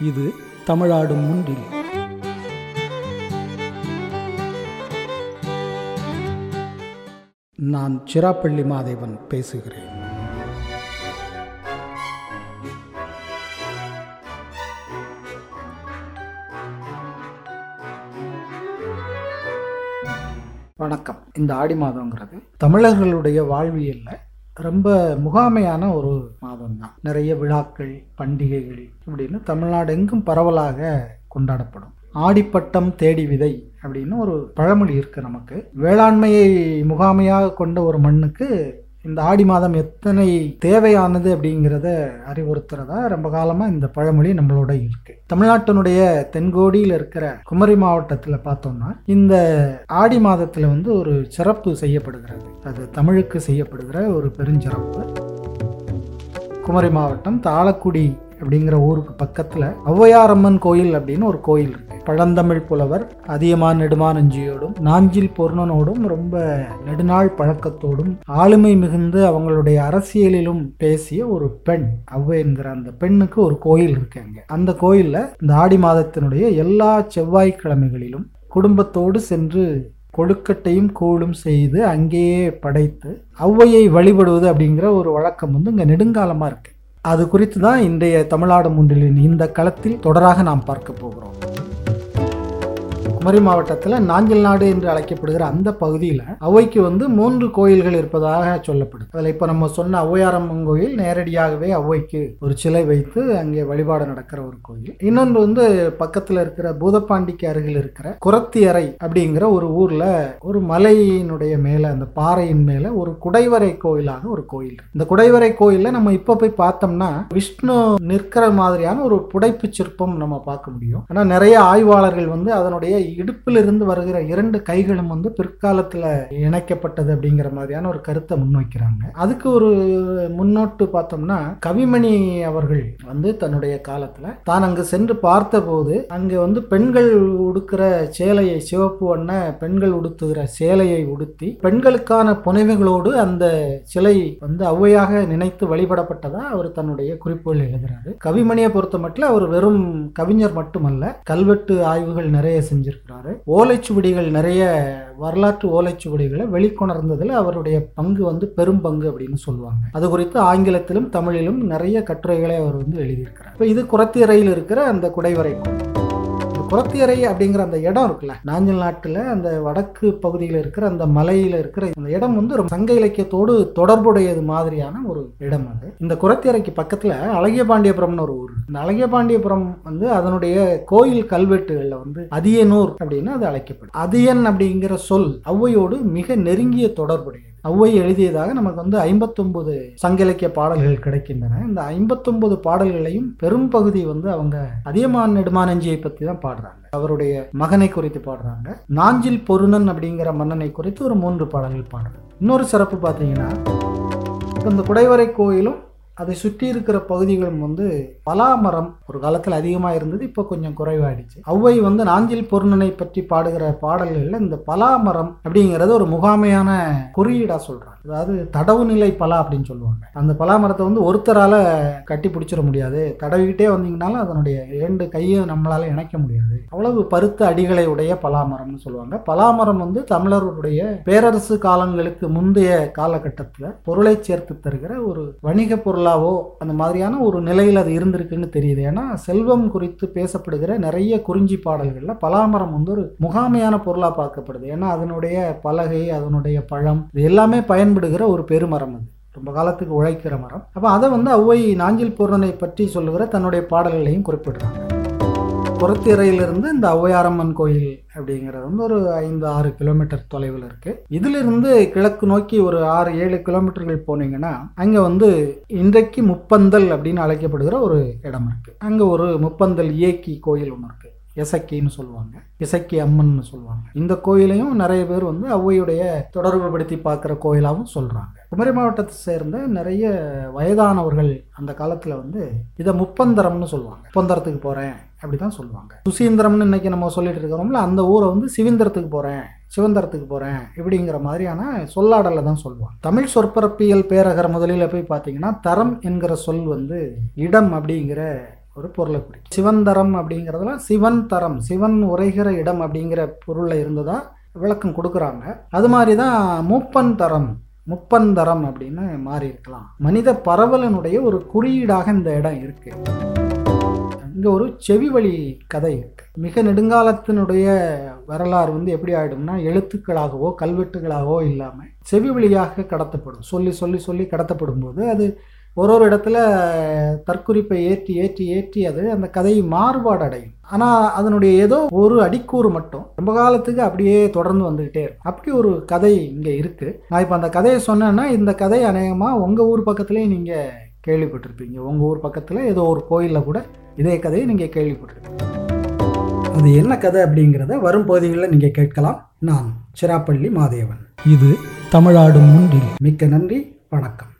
இது தமிழாடும் முன்றில். நான் சிராப்பள்ளி மாதேவன் பேசுகிறேன். வணக்கம். இந்த ஆடி மாதங்கிறது தமிழர்களுடைய வாழ்வியல்ல ரொம்ப முகாமையான ஒரு மாதம் தான் நிறைய விழாக்கள் பண்டிகைகள் இப்படின்னு தமிழ்நாடு எங்கும் பரவலாக கொண்டாடப்படும். ஆடிப்பட்டம் தேடி விதை அப்படின்னு ஒரு பழமொழி இருக்கு நமக்கு. வேளாண்மையை முகாமையாக கொண்ட ஒரு மண்ணுக்கு இந்த ஆடி மாதம் எத்தனை தேவையானது அப்படிங்கிறத அறிவுறுத்துறதா ரொம்ப காலமாக இந்த பழமொழி நம்மளோட இருக்கு. தமிழ்நாட்டினுடைய தென்கோடியில் இருக்கிற குமரி மாவட்டத்தில் பார்த்தோம்னா இந்த ஆடி மாதத்தில் வந்து ஒரு சிறப்பு செய்யப்படுகிறது. அது தமிழுக்கு செய்யப்படுகிற ஒரு பெருஞ்சிறப்பு. குமரி மாவட்டம் தாளக்குடி அப்படிங்கிற ஊருக்கு பக்கத்தில் ஔவையாரம்மன் கோயில் அப்படின்னு ஒரு கோயில் இருக்கு. பழந்தமிழ் புலவர் அதியமான் நெடுமானஞ்சியோடும் நாஞ்சில் பொருணனோடும் ரொம்ப நெடுநாள் பழக்கத்தோடும் ஆளுமை மிகுந்து அவங்களுடைய அரசியலிலும் பேசிய ஒரு பெண். ஔவை என்கிற அந்த பெண்ணுக்கு ஒரு கோயில் இருக்காங்க அந்த கோயிலில் இந்த ஆடி மாதத்தினுடைய எல்லா செவ்வாய்க்கிழமைகளிலும் குடும்பத்தோடு சென்று கொழுக்கட்டையும் கூழும் செய்து அங்கேயே படைத்து ஔவையை வழிபடுவது அப்படிங்கிற ஒரு வழக்கம் வந்து இங்கே நெடுங்காலமாக இருக்கு. அது குறித்து தான் இன்றைய தமிழ்நாடு முன்றிலின் இந்த களத்தில் தொடராக நாம் பார்க்க போகிறோம். குமரி மாவட்டத்தில் நாஞ்சில் நாடு என்று அழைக்கப்படுகிற அந்த பகுதியில் அவைக்கு வந்து மூன்று கோயில்கள் இருப்பதாக சொல்லப்படுது. அதில் இப்போ நம்ம சொன்ன ஔவையாரம்மன் கோயில் நேரடியாகவே அவைக்கு ஒரு சிலை வைத்து அங்கே வழிபாடு நடக்கிற ஒரு கோயில். இன்னொன்று வந்து பக்கத்தில் இருக்கிற பூதப்பாண்டிக்கு அருகில் இருக்கிற குரத்தியறை அப்படிங்கிற ஒரு ஊரில் ஒரு மலையினுடைய மேலே அந்த பாறையின் மேலே ஒரு குடைவரை கோயிலாக ஒரு கோயில் இந்த குடைவரை கோயிலில் நம்ம இப்போ போய் பார்த்தோம்னா விஷ்ணு நிற்கிற மாதிரியான ஒரு புடைப்பு சிற்பம் நம்ம பார்க்க முடியும். ஆனால் நிறைய ஆய்வாளர்கள் வந்து அதனுடைய இடுப்பிலிருந்து வருகிற இரண்டு கைகளும் வந்து பிற்காலத்தில் இணைக்கப்பட்டது அப்படிங்கிற மாதிரியான ஒரு கருத்தை முன்வைக்கிறாங்க. அதுக்கு ஒரு முன்னோட்டு பார்த்தோம்னா கவிமணி அவர்கள் வந்து தன்னுடைய காலத்தில் தான் அங்கு சென்று பார்த்தபோது அங்கே வந்து பெண்கள் உடுக்கிற சேலையை சிவப்பு வண்ண பெண்கள் உடுத்துகிற சேலையை உடுத்தி பெண்களுக்கான புனைவுகளோடு அந்த சிலை வந்து அவ்வையாக நினைத்து வழிபடப்பட்டதா அவர் தன்னுடைய குறிப்புகள் எழுதுறாரு. கவிமணியை பொறுத்த மட்டும் அவர் வெறும் கவிஞர் மட்டுமல்ல கல்வெட்டு ஆய்வுகள் நிறைய இருக்கிறாரு ஓலைச்சுவடிகள் நிறைய வரலாற்று ஓலைச்சுவடிகளை வெளிக்கொணர்ந்ததில் அவருடைய பங்கு வந்து பெரும் பங்கு அப்படின்னு சொல்லுவாங்க. அது குறித்து ஆங்கிலத்திலும் தமிழிலும் நிறைய கட்டுரைகளை அவர் வந்து எழுதியிருக்கிறார். இப்போ இது குரத்தியறையில் இருக்கிற அந்த குடைவரை கோயில். அப்படிங்கிற அந்த இடம் இருக்குல்ல நாஞ்சல் நாட்டில் அந்த வடக்கு பகுதியில் இருக்கிற அந்த மலையில் இருக்கிற அந்த இடம் வந்து ஒரு சங்க இலக்கியத்தோடு தொடர்புடையது மாதிரியான ஒரு இடம் அது. இந்த குரத்தியறைக்கு பக்கத்தில் அழகியபாண்டியபுரம்னு ஒரு ஊர் இந்த அழகியபாண்டியபுரம் வந்து அதனுடைய கோயில் கல்வெட்டுகளில் வந்து அதியனூர் அப்படின்னு அது அழைக்கப்படும். அதியன் அப்படிங்கிற சொல் ஔவையோடு மிக நெருங்கிய தொடர்புடையது. ஔவை எழுதியதாக நமக்கு வந்து ஐம்பத்தொன்பது சங்க இலக்கிய பாடல்கள் கிடைக்கின்றன. இந்த ஐம்பத்தொன்பது பாடல்களையும் பெரும் பகுதி வந்து அவங்க அதியமான் நெடுமானஞ்சியை பற்றி தான் பாடுறாங்க. அவருடைய மகனை குறித்து பாடுறாங்க. நாஞ்சில் பொருணன் அப்படிங்கிற மன்னனை குறித்து ஒரு மூன்று பாடல்கள் பாடுறாங்க. இன்னொரு சிறப்பு பார்த்தீங்கன்னா இப்ப இந்த குடைவரை கோயிலும் அதை சுற்றி இருக்கிற பகுதிகளும் வந்து பலாமரம் ஒரு காலத்தில் அதிகமாக இருந்தது இப்போ கொஞ்சம் குறைவாயிடுச்சு. ஔவை வந்து நாஞ்சில் பொருணனை பற்றி பாடுகிற பாடல்களில் இந்த பலாமரம் அப்படிங்கிறது ஒரு முகாமையான குறியீடாக சொல்கிறாங்க அதாவது தடவு நிலை பலா அப்படின்னு சொல்லுவாங்க. அந்த பலாமரத்தை வந்து ஒருத்தரால் கட்டி பிடிச்சிட முடியாது. தடவிக்கிட்டே வந்தீங்கனாலும் அதனுடைய இரண்டு கையும் நம்மளால் இணைக்க முடியாது. அவ்வளவு பருத்த அடிகளை உடைய பலாமரம்னு சொல்லுவாங்க. பலாமரம் வந்து தமிழருடைய பேரரசு காலங்களுக்கு முந்தைய காலகட்டத்தில் பொருளை சேர்த்து தருகிற ஒரு வணிக பொருள் பொருளாவோ அந்த மாதிரியான ஒரு நிலையில் அது இருந்திருக்குன்னு தெரியுது. ஏன்னா செல்வம் குறித்து பேசப்படுகிற நிறைய குறிஞ்சி பாடல்களில் பலாமரம் வந்து ஒரு முகாமையான பொருளாக பார்க்கப்படுது. ஏன்னா அதனுடைய பலகை அதனுடைய பழம் இது எல்லாமே பயன்படுகிற ஒரு பெருமரம் அது. ரொம்ப காலத்துக்கு உழைக்கிற மரம். அப்போ அதை வந்து ஒளவை நாஞ்சில் பூர்ணனை பற்றி சொல்லுகிற தன்னுடைய பாடல்களையும் குறிப்பிடுறாங்க. புறத்திரையிலிருந்து இந்த ஔவையாரம்மன் கோயில் அப்படிங்கிறது வந்து ஒரு ஐந்து ஆறு கிலோமீட்டர் தொலைவில் இருக்கு. இதிலிருந்து கிழக்கு நோக்கி ஒரு ஆறு ஏழு கிலோமீட்டர்கள் போனீங்கன்னா அங்கே வந்து இன்றைக்கு முப்பந்தல் அப்படின்னு அழைக்கப்படுகிற ஒரு இடம் இருக்கு. அங்கே ஒரு முப்பந்தல் இயக்கி கோயில் ஒன்று இருக்கு. இசக்கின்னு சொல்லுவாங்க. இசக்கி அம்மன்னு சொல்லுவாங்க. இந்த கோயிலையும் நிறைய பேர் வந்து அவ்வையுடைய தொடர்பு படுத்தி பார்க்குற கோயிலாகவும் சொல்கிறாங்க குமரி மாவட்டத்தை சேர்ந்த நிறைய வயதானவர்கள் அந்த காலத்தில் வந்து இதை முப்பந்தரம்னு சொல்லுவாங்க. முப்பந்தரத்துக்கு போகிறேன் அப்படி தான் சொல்லுவாங்க. சுசீந்திரம்னு இன்னைக்கு நம்ம சொல்லிட்டு இருக்கிறோம்ல அந்த ஊரை வந்து சிவந்தரத்துக்கு போகிறேன் சிவந்தரத்துக்கு போகிறேன் இப்படிங்கிற மாதிரியான சொல்லாடலை தான் சொல்லுவாங்க. தமிழ் சொற்பரப்பியல் பேரகர் முதலில் போய் பார்த்தீங்கன்னா தரம் என்கிற சொல் வந்து இடம் அப்படிங்கிற ஒரு பொருளை குறிக்கும் சிவந்தரம் அப்படிங்கிறதுல சிவன் தரம் சிவன் உரைகிற இடம் அப்படிங்கிற பொருளில் இருந்ததா விளக்கம் கொடுக்குறாங்க. அது மாதிரி தான் மூப்பன் தரம் முப்பந்தரம் அப்படின்னு மாறி இருக்கலாம். மனித பரவலனுடைய ஒரு குறியீடாக இந்த இடம் இருக்கு. இங்கே ஒரு செவி வழி கதை இருக்கு. மிக நெடுங்காலத்தினுடைய வரலாறு வந்து எப்படி ஆயிடும்னா எழுத்துக்களாகவோ கல்வெட்டுகளாகவோ இல்லாமல் செவி வழியாக கடத்தப்படும். சொல்லி சொல்லி சொல்லி கடத்தப்படும் போது அது ஒரு ஒரு இடத்துல தற்குறிப்பை ஏற்றி ஏற்றி ஏற்றி அது அந்த கதை மாறுபாடு அடையும் ஆனால் அதனுடைய ஏதோ ஒரு அடிக்கூறு மட்டும் ரொம்ப காலத்துக்கு அப்படியே தொடர்ந்து வந்துக்கிட்டே இருக்கும். அப்படி ஒரு கதை இங்கே இருக்குது நான் இப்போ அந்த கதையை சொன்னேன்னா இந்த கதை அநேகமாக உங்கள் ஊர் பக்கத்துலேயே நீங்கள் கேள்விப்பட்டிருப்பீங்க. உங்கள் ஊர் பக்கத்தில் ஏதோ ஒரு கோயிலில் கூட இதே கதையை நீங்கள் கேள்விப்பட்டிருப்பீங்க. அது என்ன கதை அப்படிங்கிறத வரும் பகுதிகளில் நீங்கள் கேட்கலாம். நான் சிராப்பள்ளி மாதேவன். இது தமிழாடும் முன்றில். மிக்க நன்றி. வணக்கம்.